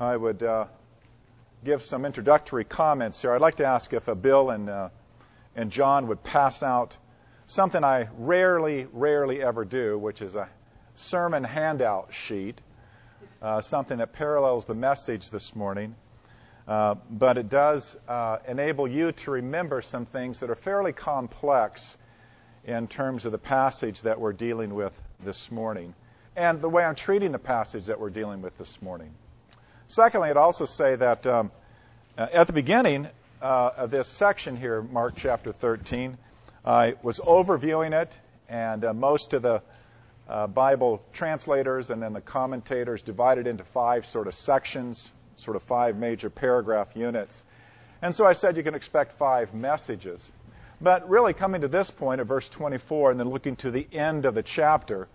I would uh, give some introductory comments here. I'd like to ask if Bill and uh, and John would pass out something I rarely, rarely ever do, which is a sermon handout sheet, uh, something that parallels the message this morning. Uh, but it does uh, enable you to remember some things that are fairly complex in terms of the passage that we're dealing with this morning and the way I'm treating the passage that we're dealing with this morning. Secondly, I'd also say that um, uh, at the beginning uh, of this section here, Mark chapter 13, I was overviewing it, and uh, most of the uh, Bible translators and then the commentators divided into five sort of sections, sort of five major paragraph units. And so I said you can expect five messages. But really, coming to this point of verse 24 and then looking to the end of the chapter,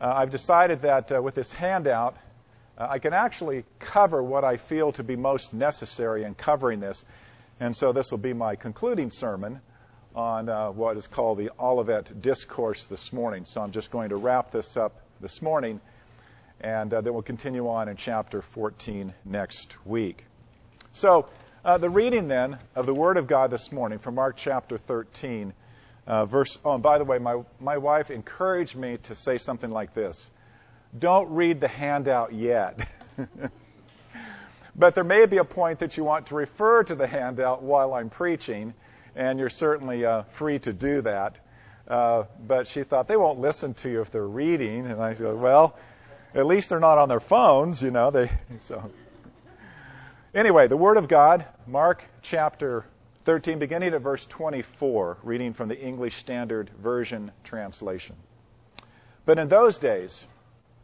uh, I've decided that uh, with this handout, I can actually cover what I feel to be most necessary in covering this. And so this will be my concluding sermon on uh, what is called the Olivet Discourse this morning. So I'm just going to wrap this up this morning, and uh, then we'll continue on in chapter 14 next week. So uh, the reading then of the Word of God this morning from Mark chapter 13, uh, verse. Oh, and by the way, my my wife encouraged me to say something like this don't read the handout yet. but there may be a point that you want to refer to the handout while I'm preaching, and you're certainly uh, free to do that. Uh, but she thought they won't listen to you if they're reading, and I said, well, at least they're not on their phones, you know. They so. Anyway, the Word of God, Mark chapter 13, beginning at verse 24, reading from the English Standard Version translation. But in those days,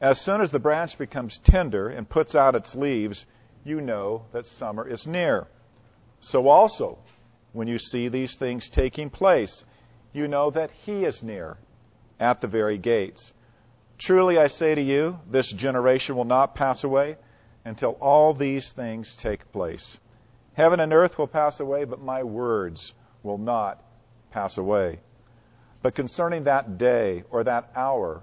As soon as the branch becomes tender and puts out its leaves, you know that summer is near. So also, when you see these things taking place, you know that he is near, at the very gates. Truly I say to you, this generation will not pass away until all these things take place. Heaven and earth will pass away, but my words will not pass away. But concerning that day or that hour,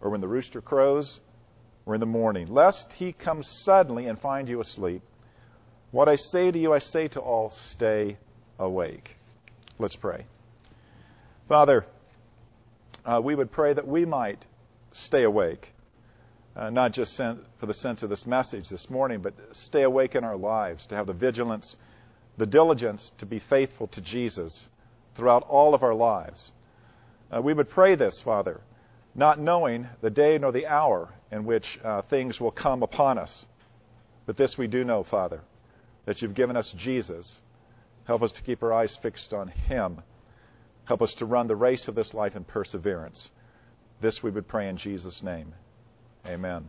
or when the rooster crows, or in the morning, lest he come suddenly and find you asleep. What I say to you, I say to all, stay awake. Let's pray. Father, uh, we would pray that we might stay awake, uh, not just for the sense of this message this morning, but stay awake in our lives, to have the vigilance, the diligence to be faithful to Jesus throughout all of our lives. Uh, we would pray this, Father, not knowing the day nor the hour in which uh, things will come upon us. But this we do know, Father, that you've given us Jesus. Help us to keep our eyes fixed on Him. Help us to run the race of this life in perseverance. This we would pray in Jesus' name. Amen.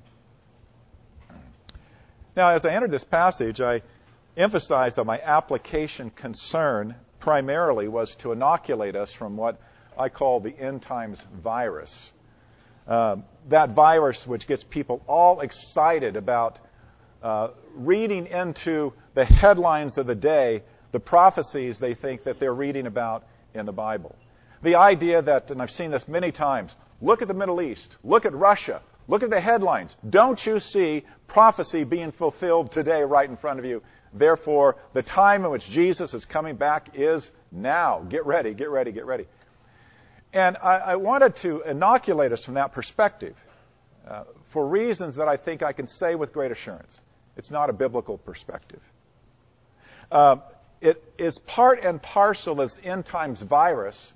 Now, as I entered this passage, I emphasized that my application concern primarily was to inoculate us from what I call the end times virus. Uh, that virus which gets people all excited about uh, reading into the headlines of the day the prophecies they think that they're reading about in the Bible. The idea that, and I've seen this many times, look at the Middle East, look at Russia, look at the headlines. Don't you see prophecy being fulfilled today right in front of you? Therefore, the time in which Jesus is coming back is now. Get ready, get ready, get ready. And I, I wanted to inoculate us from that perspective uh, for reasons that I think I can say with great assurance. It's not a biblical perspective. Uh, it is part and parcel as end times virus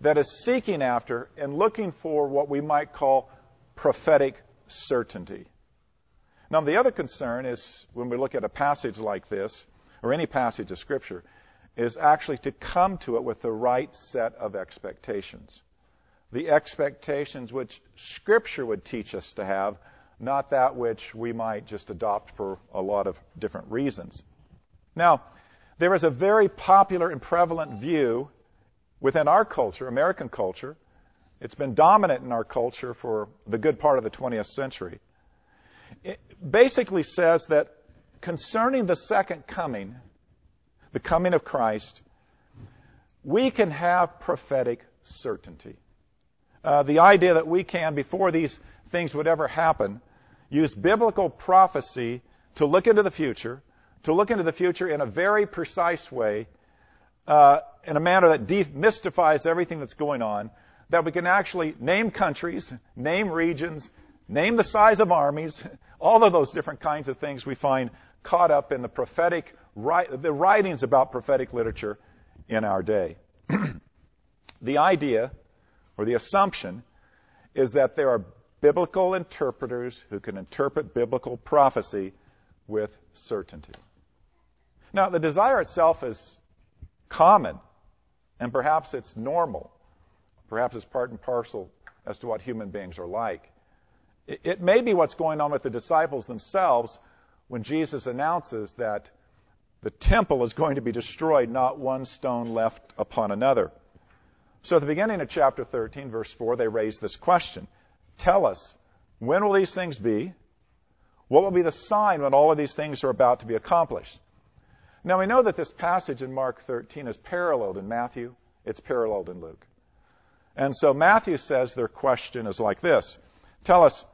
that is seeking after and looking for what we might call prophetic certainty. Now, the other concern is when we look at a passage like this, or any passage of Scripture, is actually to come to it with the right set of expectations. The expectations which Scripture would teach us to have, not that which we might just adopt for a lot of different reasons. Now, there is a very popular and prevalent view within our culture, American culture. It's been dominant in our culture for the good part of the 20th century. It basically says that concerning the second coming, the coming of Christ, we can have prophetic certainty. Uh, the idea that we can, before these things would ever happen, use biblical prophecy to look into the future, to look into the future in a very precise way, uh, in a manner that demystifies everything that's going on, that we can actually name countries, name regions, name the size of armies, all of those different kinds of things we find caught up in the prophetic, the writings about prophetic literature in our day. the idea, or the assumption, is that there are biblical interpreters who can interpret biblical prophecy with certainty. Now, the desire itself is common, and perhaps it's normal. Perhaps it's part and parcel as to what human beings are like. It, it may be what's going on with the disciples themselves when Jesus announces that the temple is going to be destroyed, not one stone left upon another. So at the beginning of chapter 13, verse 4, they raise this question. Tell us, when will these things be? What will be the sign when all of these things are about to be accomplished? Now we know that this passage in Mark 13 is paralleled in Matthew, it's paralleled in Luke. And so Matthew says their question is like this Tell us,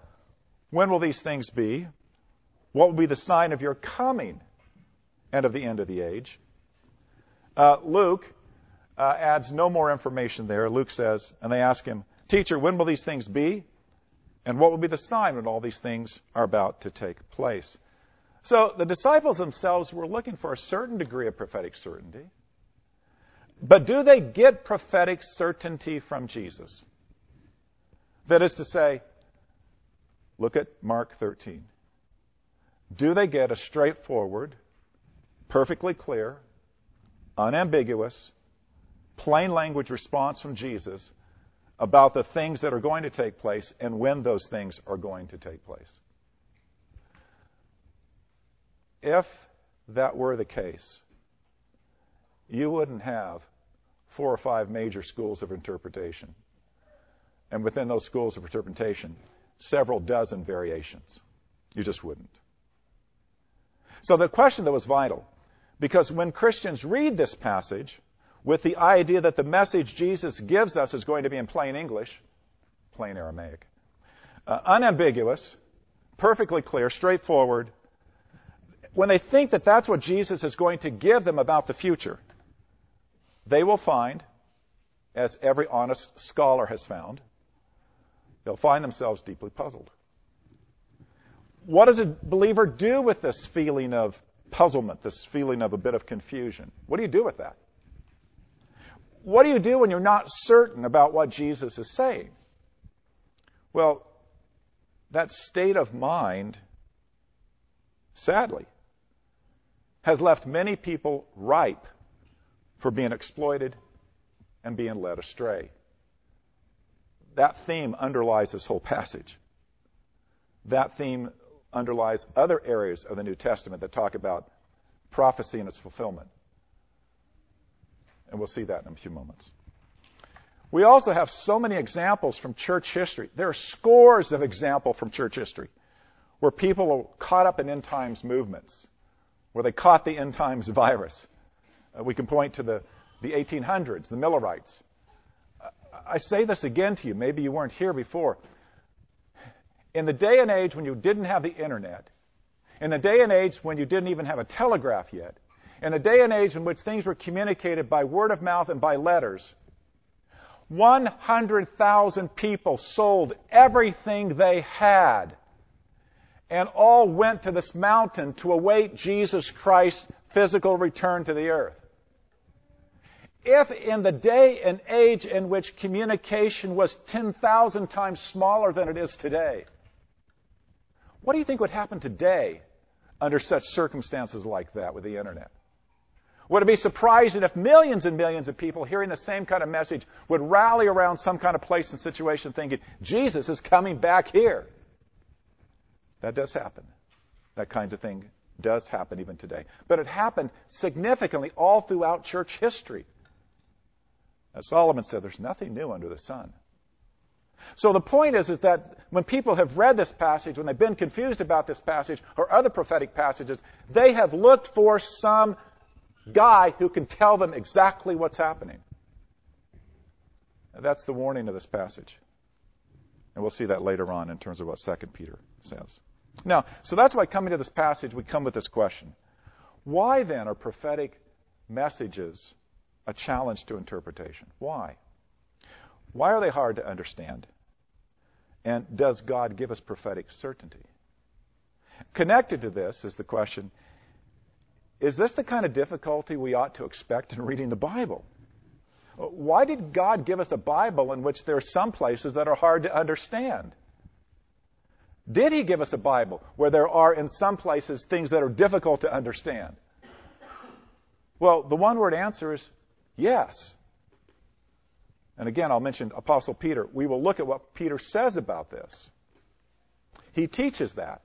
when will these things be? What will be the sign of your coming and of the end of the age? Uh, Luke uh, adds no more information there. Luke says, and they ask him, Teacher, when will these things be? And what will be the sign when all these things are about to take place? So the disciples themselves were looking for a certain degree of prophetic certainty. But do they get prophetic certainty from Jesus? That is to say, look at Mark 13. Do they get a straightforward, perfectly clear, unambiguous, plain language response from Jesus about the things that are going to take place and when those things are going to take place? If that were the case, you wouldn't have four or five major schools of interpretation. And within those schools of interpretation, several dozen variations. You just wouldn't. So the question that was vital, because when Christians read this passage with the idea that the message Jesus gives us is going to be in plain English, plain Aramaic, uh, unambiguous, perfectly clear, straightforward, when they think that that's what Jesus is going to give them about the future, they will find, as every honest scholar has found, they'll find themselves deeply puzzled. What does a believer do with this feeling of puzzlement, this feeling of a bit of confusion? What do you do with that? What do you do when you're not certain about what Jesus is saying? Well, that state of mind, sadly, has left many people ripe for being exploited and being led astray. That theme underlies this whole passage. That theme underlies other areas of the New Testament that talk about prophecy and its fulfillment. And we'll see that in a few moments. We also have so many examples from church history. There are scores of examples from church history where people are caught up in end times movements where they caught the end times virus. Uh, we can point to the, the 1800s, the Millerites. I say this again to you. Maybe you weren't here before. In the day and age when you didn't have the internet, in the day and age when you didn't even have a telegraph yet, in the day and age in which things were communicated by word of mouth and by letters, 100,000 people sold everything they had and all went to this mountain to await Jesus Christ's physical return to the earth. If in the day and age in which communication was 10,000 times smaller than it is today, what do you think would happen today under such circumstances like that with the internet? Would it be surprising if millions and millions of people hearing the same kind of message would rally around some kind of place and situation thinking, Jesus is coming back here? That does happen. That kind of thing does happen even today. But it happened significantly all throughout church history. As Solomon said, there's nothing new under the sun. So the point is, is that when people have read this passage, when they've been confused about this passage or other prophetic passages, they have looked for some guy who can tell them exactly what's happening. that's the warning of this passage. And we'll see that later on in terms of what 2 Peter says. Now, so that's why coming to this passage, we come with this question. Why then are prophetic messages a challenge to interpretation. Why? Why are they hard to understand? And does God give us prophetic certainty? Connected to this is the question is this the kind of difficulty we ought to expect in reading the Bible? Why did God give us a Bible in which there are some places that are hard to understand? Did He give us a Bible where there are, in some places, things that are difficult to understand? Well, the one word answer is Yes. And again, I'll mention Apostle Peter. We will look at what Peter says about this. He teaches that.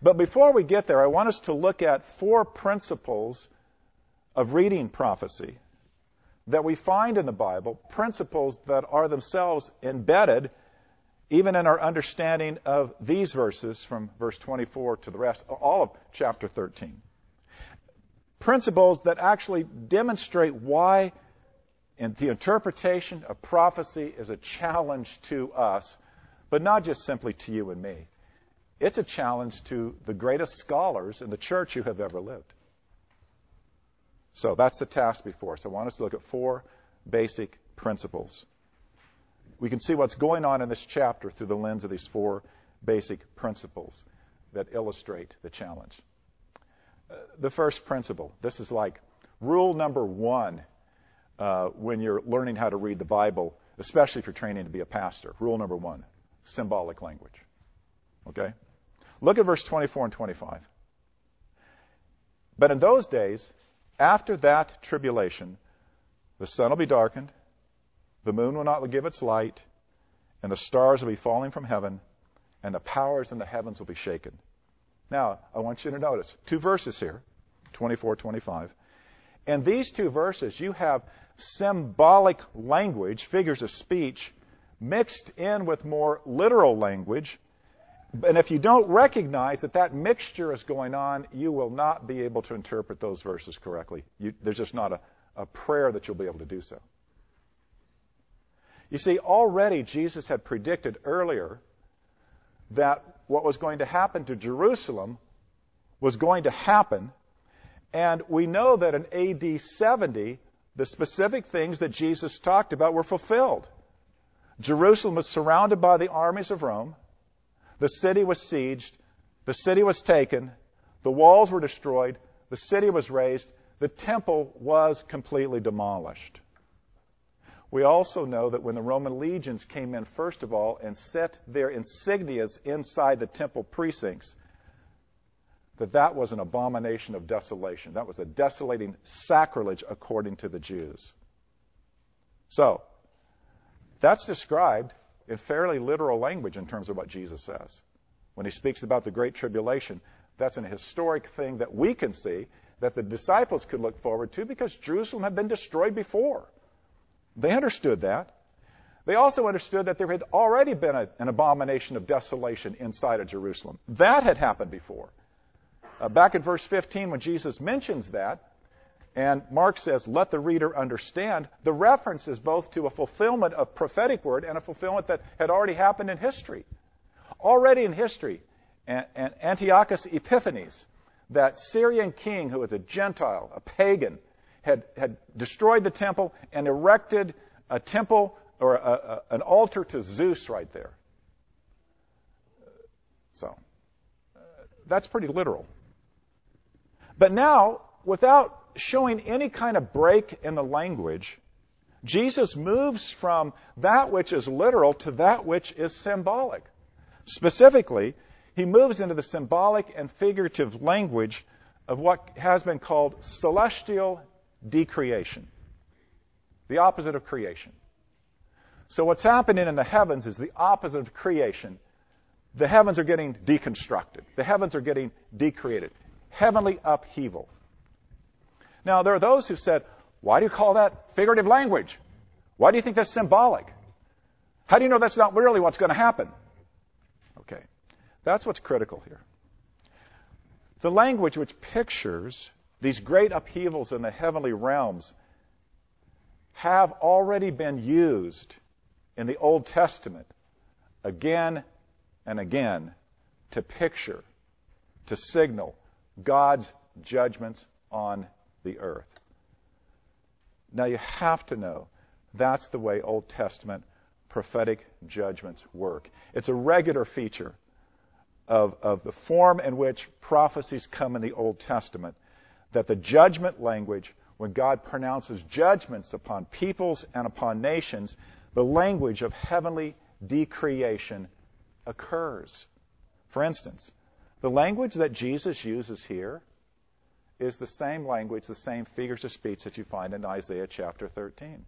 But before we get there, I want us to look at four principles of reading prophecy that we find in the Bible, principles that are themselves embedded even in our understanding of these verses from verse 24 to the rest, all of chapter 13 principles that actually demonstrate why and the interpretation of prophecy is a challenge to us, but not just simply to you and me. It's a challenge to the greatest scholars in the church who have ever lived. So that's the task before us. I want us to look at four basic principles. We can see what's going on in this chapter through the lens of these four basic principles that illustrate the challenge uh, the first principle. This is like rule number one uh, when you're learning how to read the Bible, especially if you're training to be a pastor. Rule number one symbolic language. Okay? Look at verse 24 and 25. But in those days, after that tribulation, the sun will be darkened, the moon will not give its light, and the stars will be falling from heaven, and the powers in the heavens will be shaken. Now, I want you to notice two verses here 24, 25. In these two verses, you have symbolic language, figures of speech, mixed in with more literal language. And if you don't recognize that that mixture is going on, you will not be able to interpret those verses correctly. You, there's just not a, a prayer that you'll be able to do so. You see, already Jesus had predicted earlier that what was going to happen to Jerusalem was going to happen. And we know that in AD 70, the specific things that Jesus talked about were fulfilled. Jerusalem was surrounded by the armies of Rome. The city was sieged. The city was taken. The walls were destroyed. The city was razed. The temple was completely demolished. We also know that when the Roman legions came in, first of all, and set their insignias inside the temple precincts, that that was an abomination of desolation. That was a desolating sacrilege according to the Jews. So, that's described in fairly literal language in terms of what Jesus says. When he speaks about the Great Tribulation, that's an historic thing that we can see, that the disciples could look forward to because Jerusalem had been destroyed before. They understood that. They also understood that there had already been a, an abomination of desolation inside of Jerusalem. That had happened before. Uh, back in verse 15, when Jesus mentions that, and Mark says, let the reader understand, the reference is both to a fulfillment of prophetic word and a fulfillment that had already happened in history. Already in history, and, and Antiochus Epiphanes, that Syrian king who was a Gentile, a pagan, had, had destroyed the temple and erected a temple or a, a, an altar to Zeus right there. So, uh, that's pretty literal. But now, without showing any kind of break in the language, Jesus moves from that which is literal to that which is symbolic. Specifically, he moves into the symbolic and figurative language of what has been called celestial decreation, the opposite of creation. So, what's happening in the heavens is the opposite of creation. The heavens are getting deconstructed, the heavens are getting decreated. Heavenly upheaval. Now, there are those who said, why do you call that figurative language? Why do you think that's symbolic? How do you know that's not really what's going to happen? Okay. That's what's critical here. The language which pictures these great upheavals in the heavenly realms have already been used in the Old Testament again and again to picture, to signal God's judgments on the earth. Now you have to know that's the way Old Testament prophetic judgments work. It's a regular feature of, of the form in which prophecies come in the Old Testament that the judgment language, when God pronounces judgments upon peoples and upon nations, the language of heavenly decreation occurs. For instance, the language that Jesus uses here is the same language, the same figures of speech that you find in Isaiah chapter 13.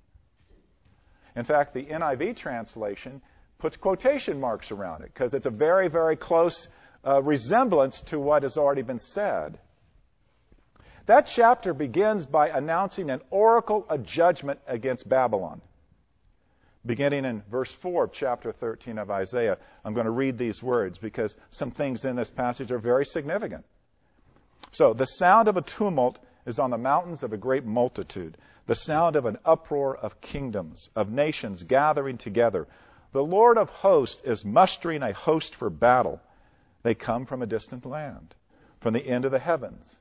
In fact, the NIV translation puts quotation marks around it because it's a very, very close uh, resemblance to what has already been said. That chapter begins by announcing an oracle of judgment against Babylon. Beginning in verse 4 of chapter 13 of Isaiah, I'm going to read these words because some things in this passage are very significant. So, the sound of a tumult is on the mountains of a great multitude, the sound of an uproar of kingdoms, of nations gathering together. The Lord of hosts is mustering a host for battle. They come from a distant land, from the end of the heavens.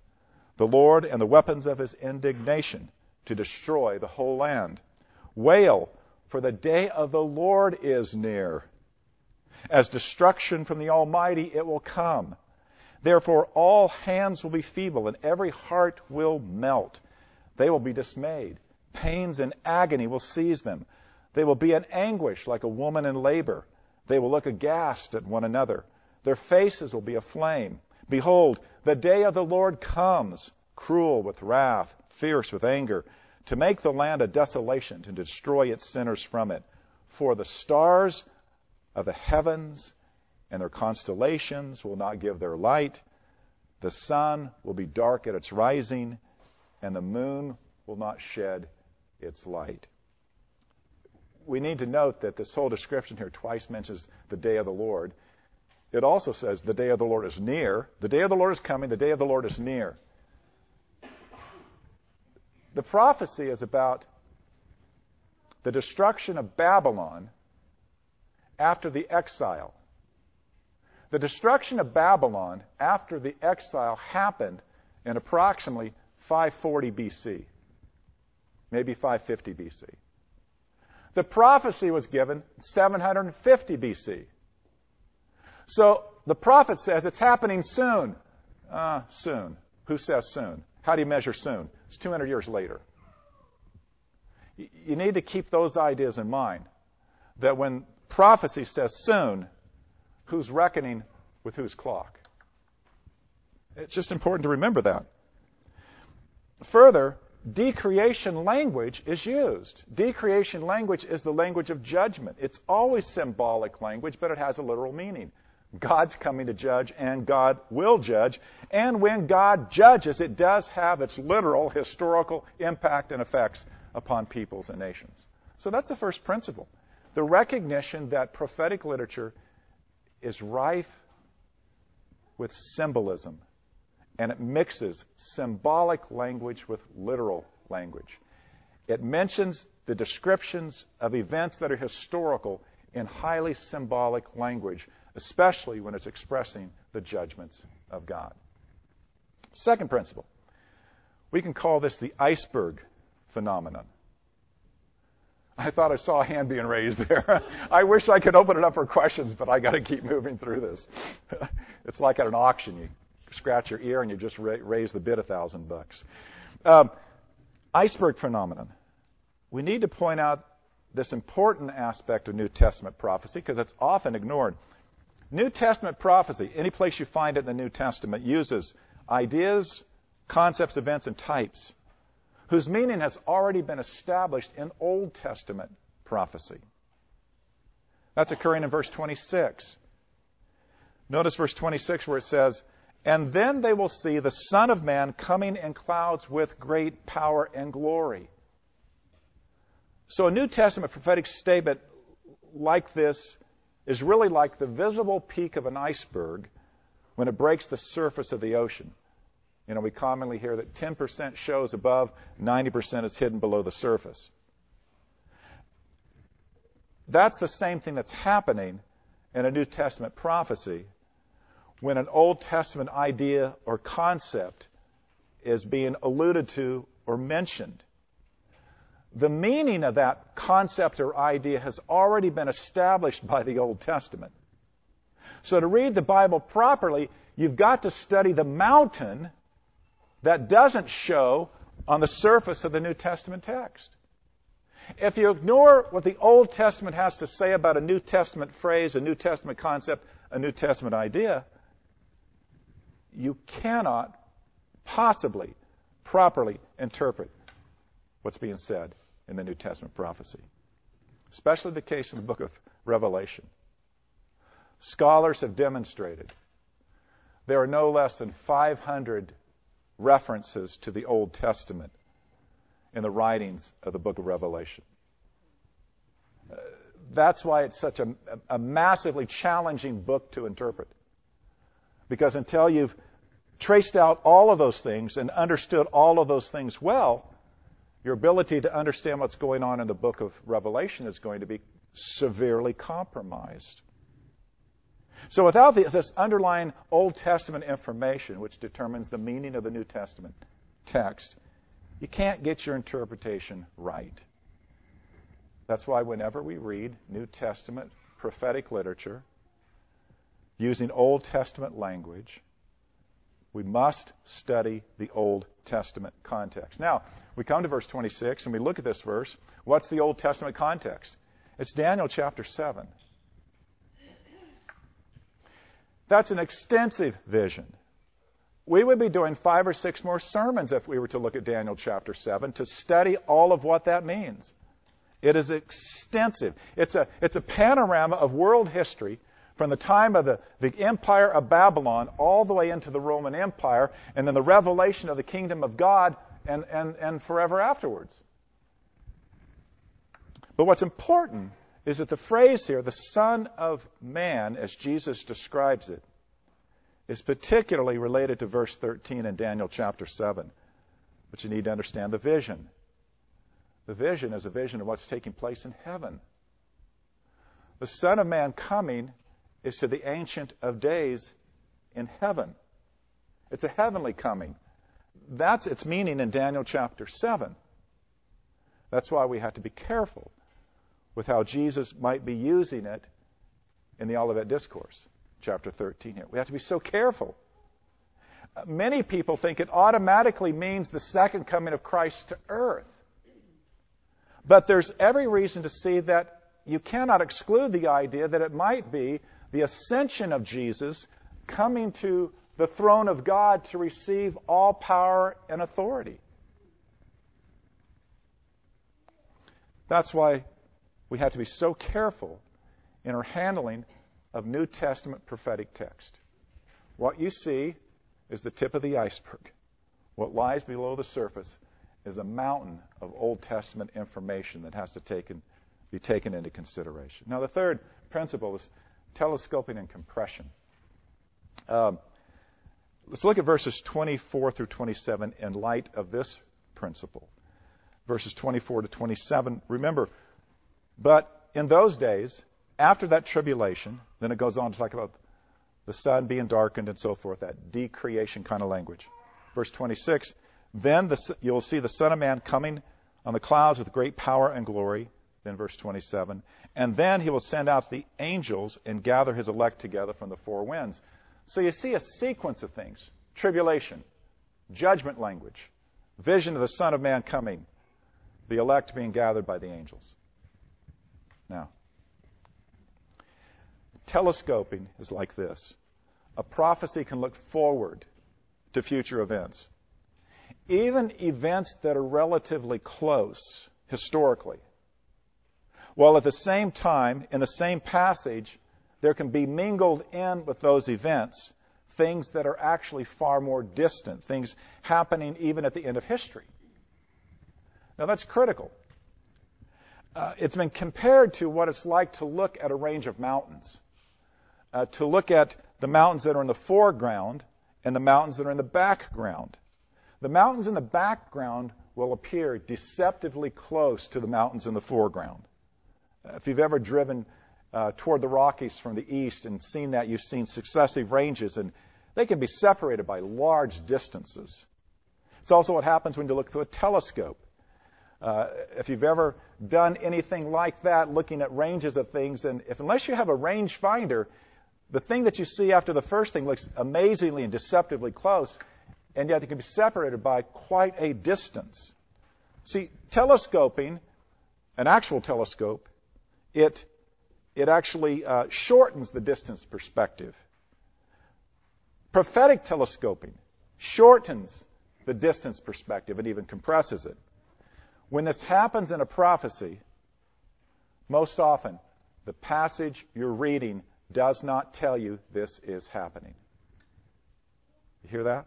The Lord and the weapons of his indignation to destroy the whole land. Wail, for the day of the Lord is near. As destruction from the Almighty, it will come. Therefore, all hands will be feeble, and every heart will melt. They will be dismayed. Pains and agony will seize them. They will be in anguish like a woman in labor. They will look aghast at one another. Their faces will be aflame. Behold, the day of the Lord comes, cruel with wrath, fierce with anger, to make the land a desolation, to destroy its sinners from it. For the stars of the heavens and their constellations will not give their light. The sun will be dark at its rising, and the moon will not shed its light. We need to note that this whole description here twice mentions the day of the Lord. It also says the day of the Lord is near. The day of the Lord is coming. The day of the Lord is near. The prophecy is about the destruction of Babylon after the exile. The destruction of Babylon after the exile happened in approximately 540 BC, maybe 550 BC. The prophecy was given 750 BC. So the prophet says it's happening soon. Uh, soon. Who says soon? How do you measure soon? It's 200 years later. You need to keep those ideas in mind. That when prophecy says soon, who's reckoning with whose clock. It's just important to remember that. Further, decreation language is used. Decreation language is the language of judgment. It's always symbolic language, but it has a literal meaning. God's coming to judge, and God will judge. And when God judges, it does have its literal historical impact and effects upon peoples and nations. So that's the first principle the recognition that prophetic literature is rife with symbolism, and it mixes symbolic language with literal language. It mentions the descriptions of events that are historical in highly symbolic language, especially when it's expressing the judgments of God. Second principle. We can call this the iceberg phenomenon. I thought I saw a hand being raised there. I wish I could open it up for questions, but I got to keep moving through this. it's like at an auction. You scratch your ear and you just ra- raise the bid a thousand bucks. Um, iceberg phenomenon. We need to point out this important aspect of New Testament prophecy because it's often ignored. New Testament prophecy, any place you find it in the New Testament, uses ideas, concepts, events, and types whose meaning has already been established in Old Testament prophecy. That's occurring in verse 26. Notice verse 26 where it says, And then they will see the Son of Man coming in clouds with great power and glory. So a New Testament prophetic statement like this is really like the visible peak of an iceberg when it breaks the surface of the ocean. You know, we commonly hear that 10% shows above, 90% is hidden below the surface. That's the same thing that's happening in a New Testament prophecy when an Old Testament idea or concept is being alluded to or mentioned. The meaning of that concept or idea has already been established by the Old Testament. So to read the Bible properly, you've got to study the mountain that doesn't show on the surface of the New Testament text. If you ignore what the Old Testament has to say about a New Testament phrase, a New Testament concept, a New Testament idea, you cannot possibly properly interpret what's being said in the New Testament prophecy. Especially the case in the book of Revelation. Scholars have demonstrated there are no less than 500 references to the Old Testament in the writings of the book of Revelation. That's why it's such a, a massively challenging book to interpret. Because until you've traced out all of those things and understood all of those things well, your ability to understand what's going on in the book of Revelation is going to be severely compromised. So without the, this underlying Old Testament information, which determines the meaning of the New Testament text, you can't get your interpretation right. That's why whenever we read New Testament prophetic literature using Old Testament language, we must study the Old Testament context. Now, we come to verse 26 and we look at this verse. What's the Old Testament context? It's Daniel chapter 7. That's an extensive vision. We would be doing five or six more sermons if we were to look at Daniel chapter 7 to study all of what that means. It is extensive. It's a, it's a panorama of world history from the time of the, the empire of Babylon all the way into the Roman Empire, and then the revelation of the kingdom of God and, and, and forever afterwards. But what's important is that the phrase here, the Son of Man, as Jesus describes it, is particularly related to verse 13 in Daniel chapter 7. But you need to understand the vision. The vision is a vision of what's taking place in heaven. The Son of Man coming is to the Ancient of Days in heaven. It's a heavenly coming. That's its meaning in Daniel chapter 7. That's why we have to be careful with how Jesus might be using it in the Olivet Discourse, chapter 13 here. We have to be so careful. Many people think it automatically means the second coming of Christ to earth. But there's every reason to see that you cannot exclude the idea that it might be the ascension of Jesus coming to the throne of God to receive all power and authority. That's why we have to be so careful in our handling of New Testament prophetic text. What you see is the tip of the iceberg. What lies below the surface is a mountain of Old Testament information that has to taken, be taken into consideration. Now, the third principle is telescoping and compression. Um, let's look at verses 24 through 27 in light of this principle. Verses 24 to 27. Remember, but in those days, after that tribulation, then it goes on to talk about the sun being darkened and so forth, that decreation kind of language. Verse 26, then the, you'll see the Son of Man coming on the clouds with great power and glory. Then verse 27, and then he will send out the angels and gather his elect together from the four winds. So you see a sequence of things. tribulation, judgment language, vision of the Son of Man coming, the elect being gathered by the angels. Now, telescoping is like this a prophecy can look forward to future events. Even events that are relatively close historically, while at the same time, in the same passage, there can be mingled in with those events things that are actually far more distant, things happening even at the end of history. Now, that's critical. Uh, it's been compared to what it's like to look at a range of mountains, uh, to look at the mountains that are in the foreground and the mountains that are in the background. The mountains in the background will appear deceptively close to the mountains in the foreground. Uh, if you've ever driven uh, toward the Rockies from the east and seen that, you've seen successive ranges, and they can be separated by large distances. It's also what happens when you look through a telescope. Uh, if you've ever done anything like that, looking at ranges of things, and if unless you have a range finder, the thing that you see after the first thing looks amazingly and deceptively close, and yet it can be separated by quite a distance. See, telescoping, an actual telescope, it it actually uh, shortens the distance perspective. Prophetic telescoping shortens the distance perspective and even compresses it. When this happens in a prophecy, most often the passage you're reading does not tell you this is happening. You hear that?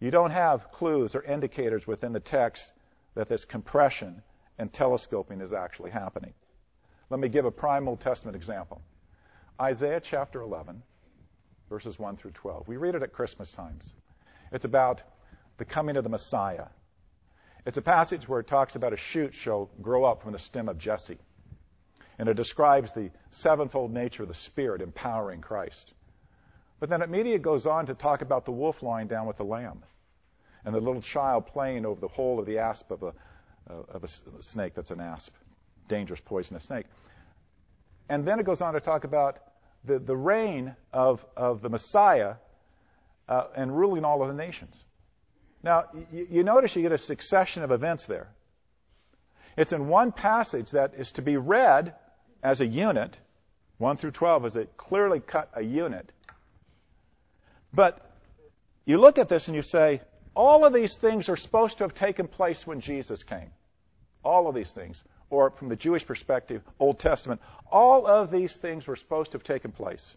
You don't have clues or indicators within the text that this compression and telescoping is actually happening. Let me give a prime Old Testament example. Isaiah chapter 11, verses 1 through 12. We read it at Christmas times. It's about the coming of the Messiah. It's a passage where it talks about a shoot shall grow up from the stem of Jesse. And it describes the sevenfold nature of the Spirit empowering Christ. But then it immediately goes on to talk about the wolf lying down with the lamb and the little child playing over the hole of the asp of a, of a snake that's an asp, dangerous, poisonous snake. And then it goes on to talk about the, the reign of, of the Messiah uh, and ruling all of the nations. Now, you, you notice you get a succession of events there. It's in one passage that is to be read as a unit. 1 through 12 is a clearly cut a unit. But you look at this and you say, all of these things are supposed to have taken place when Jesus came. All of these things. Or from the Jewish perspective, Old Testament, all of these things were supposed to have taken place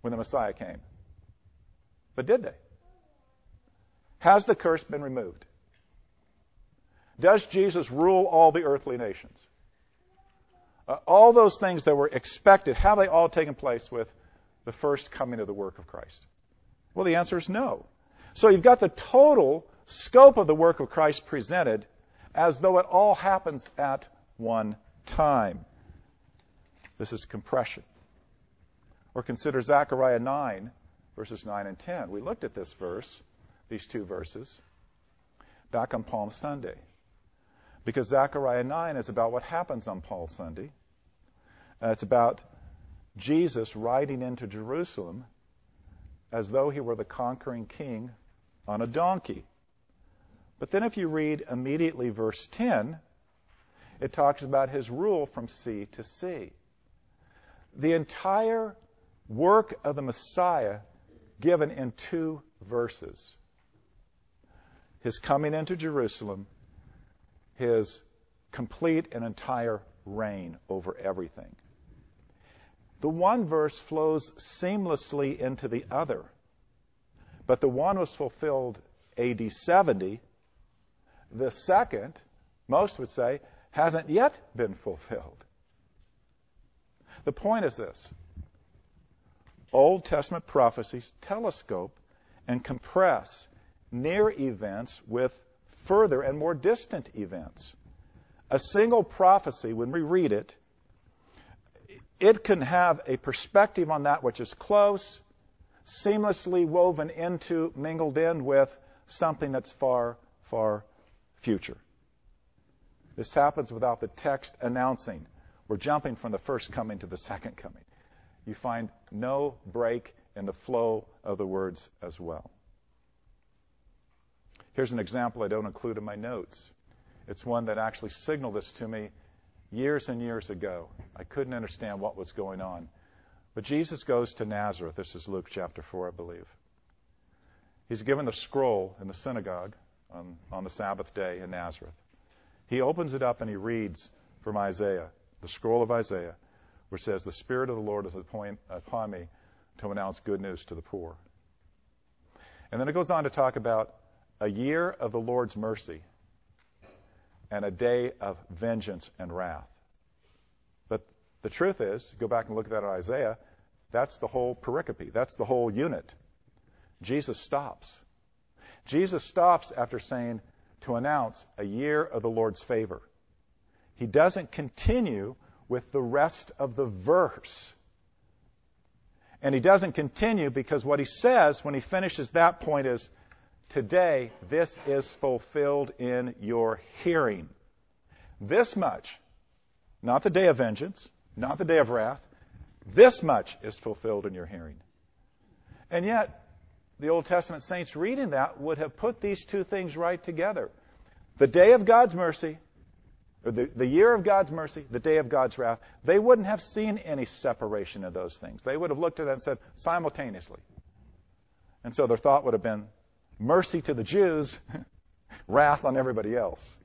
when the Messiah came. But did they? Has the curse been removed? Does Jesus rule all the earthly nations? Uh, all those things that were expected, have they all taken place with the first coming of the work of Christ? Well, the answer is no. So you've got the total scope of the work of Christ presented as though it all happens at one time. This is compression. Or consider Zechariah 9, verses 9 and 10. We looked at this verse these two verses back on Palm Sunday. Because Zechariah 9 is about what happens on Palm Sunday. Uh, it's about Jesus riding into Jerusalem as though he were the conquering king on a donkey. But then if you read immediately verse 10, it talks about his rule from sea to sea. The entire work of the Messiah given in two verses his coming into Jerusalem, his complete and entire reign over everything. The one verse flows seamlessly into the other, but the one was fulfilled AD 70. The second, most would say, hasn't yet been fulfilled. The point is this Old Testament prophecies telescope and compress near events with further and more distant events. A single prophecy, when we read it, it can have a perspective on that which is close, seamlessly woven into, mingled in with something that's far, far future. This happens without the text announcing. We're jumping from the first coming to the second coming. You find no break in the flow of the words as well. Here's an example I don't include in my notes. It's one that actually signaled this to me years and years ago. I couldn't understand what was going on. But Jesus goes to Nazareth. This is Luke chapter 4, I believe. He's given the scroll in the synagogue on, on the Sabbath day in Nazareth. He opens it up and he reads from Isaiah, the scroll of Isaiah, which says, The Spirit of the Lord is upon me to announce good news to the poor. And then it goes on to talk about a year of the Lord's mercy and a day of vengeance and wrath. The truth is, go back and look at that in Isaiah, that's the whole pericope, that's the whole unit. Jesus stops. Jesus stops after saying to announce a year of the Lord's favor. He doesn't continue with the rest of the verse. And he doesn't continue because what he says when he finishes that point is, Today, this is fulfilled in your hearing. This much, not the day of vengeance, not the day of wrath, this much is fulfilled in your hearing. And yet, the Old Testament saints reading that would have put these two things right together. The day of God's mercy, or the, the year of God's mercy, the day of God's wrath, they wouldn't have seen any separation of those things. They would have looked at that and said simultaneously. And so their thought would have been mercy to the Jews, wrath on everybody else.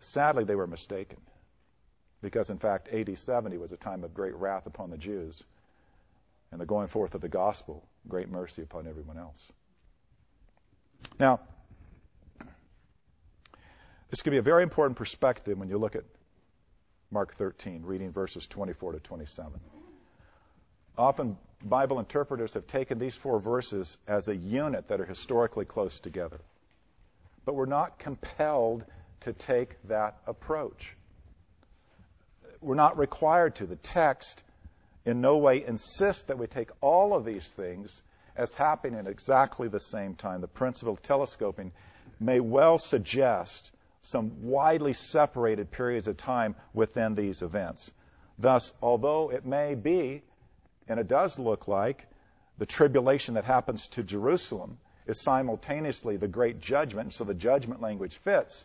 Sadly, they were mistaken. Because, in fact, AD 70 was a time of great wrath upon the Jews, and the going forth of the gospel, great mercy upon everyone else. Now, this could be a very important perspective when you look at Mark 13, reading verses 24 to 27. Often Bible interpreters have taken these four verses as a unit that are historically close together. But we're not compelled to take that approach. We're not required to. The text in no way insists that we take all of these things as happening at exactly the same time. The principle of telescoping may well suggest some widely separated periods of time within these events. Thus, although it may be and it does look like the tribulation that happens to Jerusalem is simultaneously the great judgment, so the judgment language fits.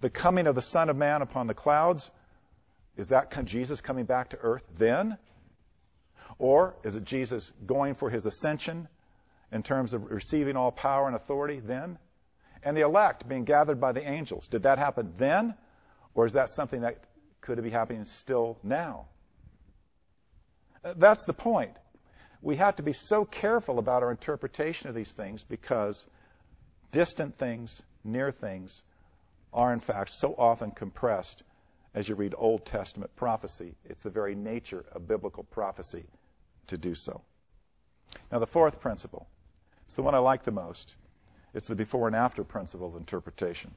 The coming of the Son of Man upon the clouds, is that Jesus coming back to earth then? Or is it Jesus going for his ascension in terms of receiving all power and authority then? And the elect being gathered by the angels, did that happen then? Or is that something that could be happening still now? That's the point. We have to be so careful about our interpretation of these things because distant things, near things, are in fact so often compressed as you read Old Testament prophecy. It's the very nature of biblical prophecy to do so. Now, the fourth principle, it's the one I like the most. It's the before and after principle of interpretation.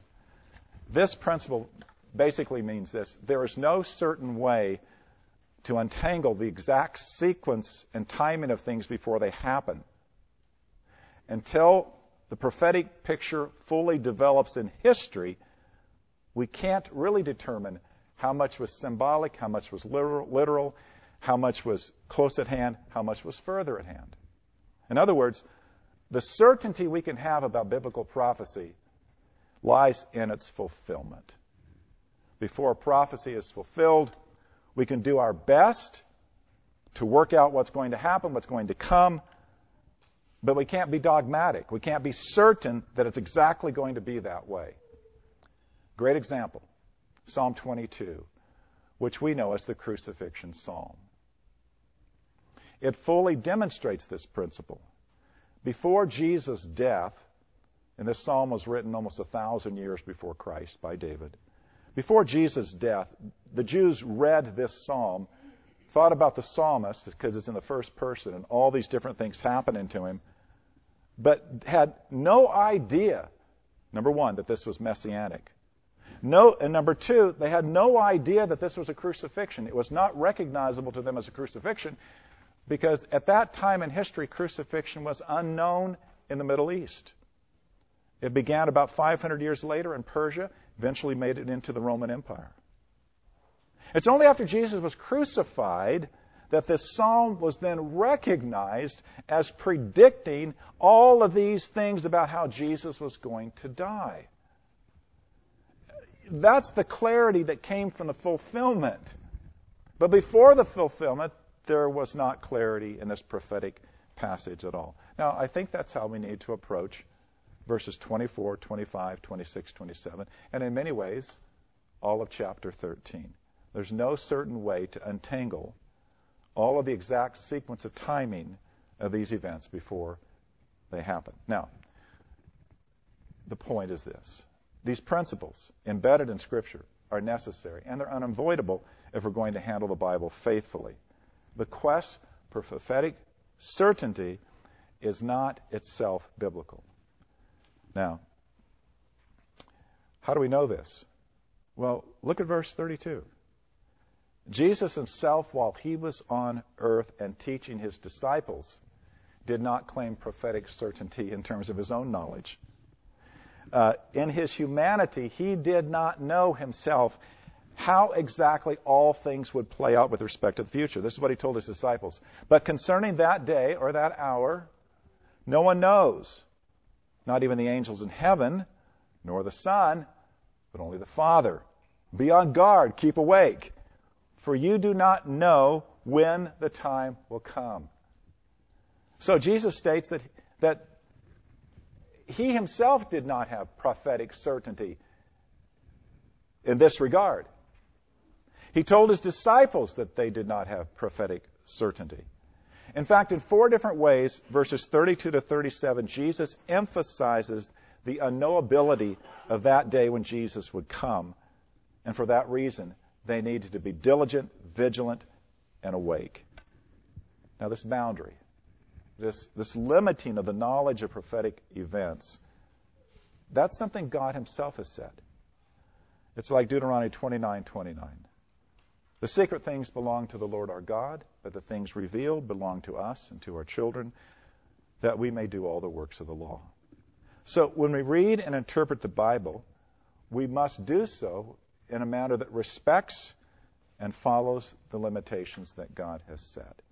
This principle basically means this there is no certain way to untangle the exact sequence and timing of things before they happen. Until the prophetic picture fully develops in history, we can't really determine how much was symbolic, how much was literal, how much was close at hand, how much was further at hand. In other words, the certainty we can have about biblical prophecy lies in its fulfillment. Before a prophecy is fulfilled, we can do our best to work out what's going to happen, what's going to come, but we can't be dogmatic. We can't be certain that it's exactly going to be that way. Great example Psalm 22, which we know as the crucifixion psalm. It fully demonstrates this principle. Before Jesus' death, and this psalm was written almost a thousand years before Christ by David. Before Jesus' death, the Jews read this psalm, thought about the psalmist because it's in the first person and all these different things happening to him, but had no idea, number one, that this was messianic. No, and number two, they had no idea that this was a crucifixion. It was not recognizable to them as a crucifixion because at that time in history, crucifixion was unknown in the Middle East. It began about 500 years later in Persia, eventually made it into the Roman Empire. It's only after Jesus was crucified that this psalm was then recognized as predicting all of these things about how Jesus was going to die. That's the clarity that came from the fulfillment. But before the fulfillment, there was not clarity in this prophetic passage at all. Now, I think that's how we need to approach verses 24, 25, 26, 27, and in many ways, all of chapter 13. There's no certain way to untangle all of the exact sequence of timing of these events before they happen. Now, the point is this these principles embedded in Scripture are necessary and they're unavoidable if we're going to handle the Bible faithfully. The quest for prophetic certainty is not itself biblical. Now, how do we know this? Well, look at verse 32. Jesus himself, while he was on earth and teaching his disciples, did not claim prophetic certainty in terms of his own knowledge. Uh, in his humanity, he did not know himself how exactly all things would play out with respect to the future. This is what he told his disciples. But concerning that day or that hour, no one knows, not even the angels in heaven, nor the Son, but only the Father. Be on guard, keep awake, for you do not know when the time will come. So Jesus states that, that he himself did not have prophetic certainty in this regard. He told his disciples that they did not have prophetic certainty. In fact, in four different ways, verses 32 to 37, Jesus emphasizes the unknowability of that day when Jesus would come. And for that reason, they needed to be diligent, vigilant, and awake. Now, this boundary, this, this limiting of the knowledge of prophetic events, that's something God Himself has said. It's like Deuteronomy 29 29. The secret things belong to the Lord our God, but the things revealed belong to us and to our children, that we may do all the works of the law. So when we read and interpret the Bible, we must do so in a manner that respects and follows the limitations that God has set.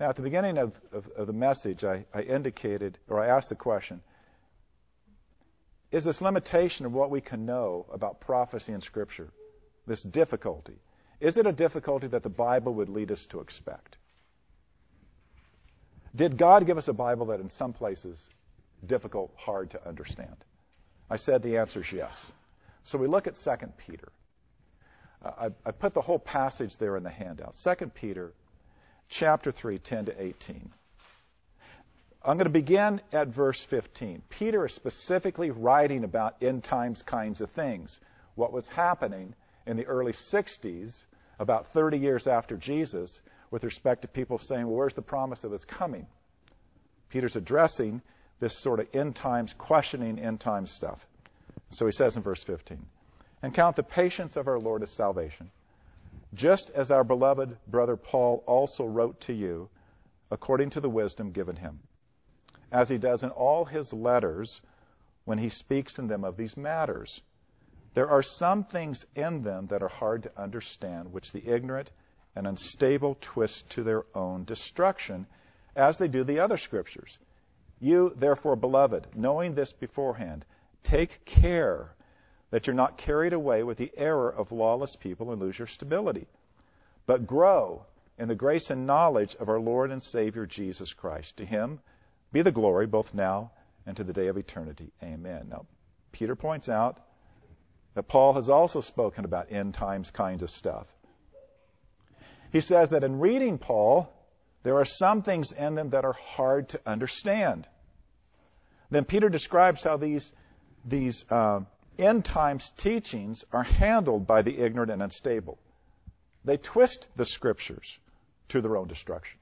Now, at the beginning of, of, of the message, I, I indicated, or I asked the question, is this limitation of what we can know about prophecy in Scripture, this difficulty, is it a difficulty that the Bible would lead us to expect? Did God give us a Bible that in some places difficult, hard to understand? I said the answer is yes. So we look at 2 Peter. Uh, I, I, put the whole passage there in the handout. 2 Peter chapter 3, 10 to 18. I'm going to begin at verse 15. Peter is specifically writing about end times kinds of things. What was happening in the early 60s, about 30 years after Jesus, with respect to people saying, well, where's the promise of his coming? Peter's addressing this sort of end times, questioning end times stuff. So he says in verse 15, and count the patience of our Lord as salvation, just as our beloved brother Paul also wrote to you, according to the wisdom given him, as he does in all his letters when he speaks in them of these matters there are some things in them that are hard to understand, which the ignorant and unstable twist to their own destruction, as they do the other scriptures. You, therefore, beloved, knowing this beforehand, take care that you're not carried away with the error of lawless people and lose your stability, but grow in the grace and knowledge of our Lord and Savior Jesus Christ. To him be the glory both now and to the day of eternity. Amen. Now, Peter points out that Paul has also spoken about end times kinds of stuff. He says that in reading Paul, there are some things in them that are hard to understand. Then Peter describes how these, these uh, end times teachings are handled by the ignorant and unstable. They twist the scriptures to their own destruction.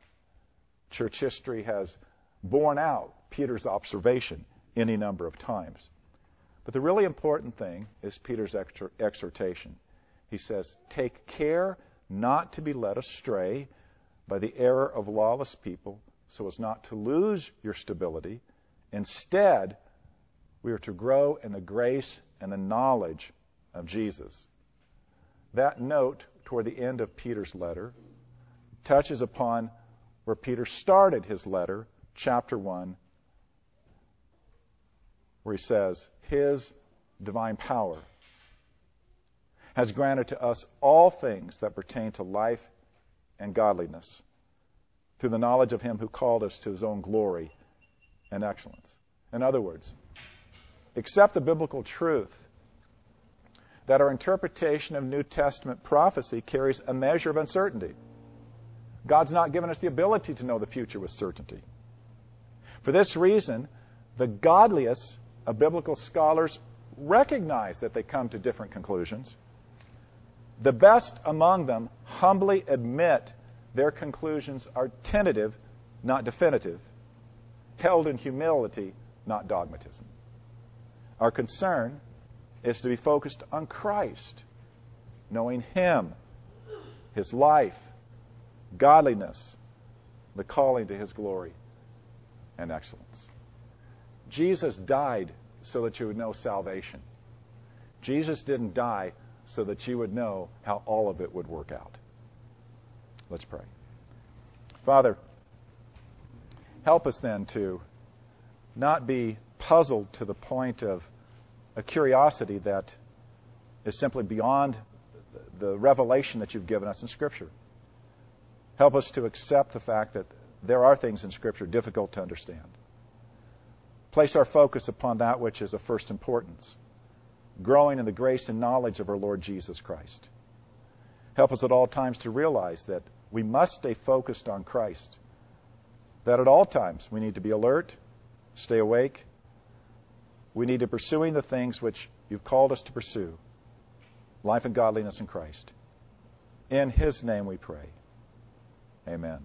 Church history has borne out Peter's observation any number of times. But the really important thing is Peter's exhortation. He says, Take care not to be led astray by the error of lawless people so as not to lose your stability. Instead, we are to grow in the grace and the knowledge of Jesus. That note toward the end of Peter's letter touches upon where Peter started his letter, chapter 1, where he says, His divine power has granted to us all things that pertain to life and godliness through the knowledge of Him who called us to His own glory and excellence. In other words, accept the biblical truth that our interpretation of New Testament prophecy carries a measure of uncertainty. God's not given us the ability to know the future with certainty. For this reason, the godliest of biblical scholars recognize that they come to different conclusions. The best among them humbly admit their conclusions are tentative, not definitive, held in humility, not dogmatism. Our concern is to be focused on Christ, knowing Him, His life, godliness, the calling to His glory and excellence. Jesus died so that you would know salvation. Jesus didn't die so that you would know how all of it would work out. Let's pray. Father, help us then to not be puzzled to the point of a curiosity that is simply beyond the revelation that you've given us in Scripture. Help us to accept the fact that there are things in Scripture difficult to understand. Place our focus upon that which is of first importance, growing in the grace and knowledge of our Lord Jesus Christ. Help us at all times to realize that we must stay focused on Christ, that at all times we need to be alert, stay awake, we need to pursuing the things which you've called us to pursue life and godliness in Christ. In His name we pray. Amen.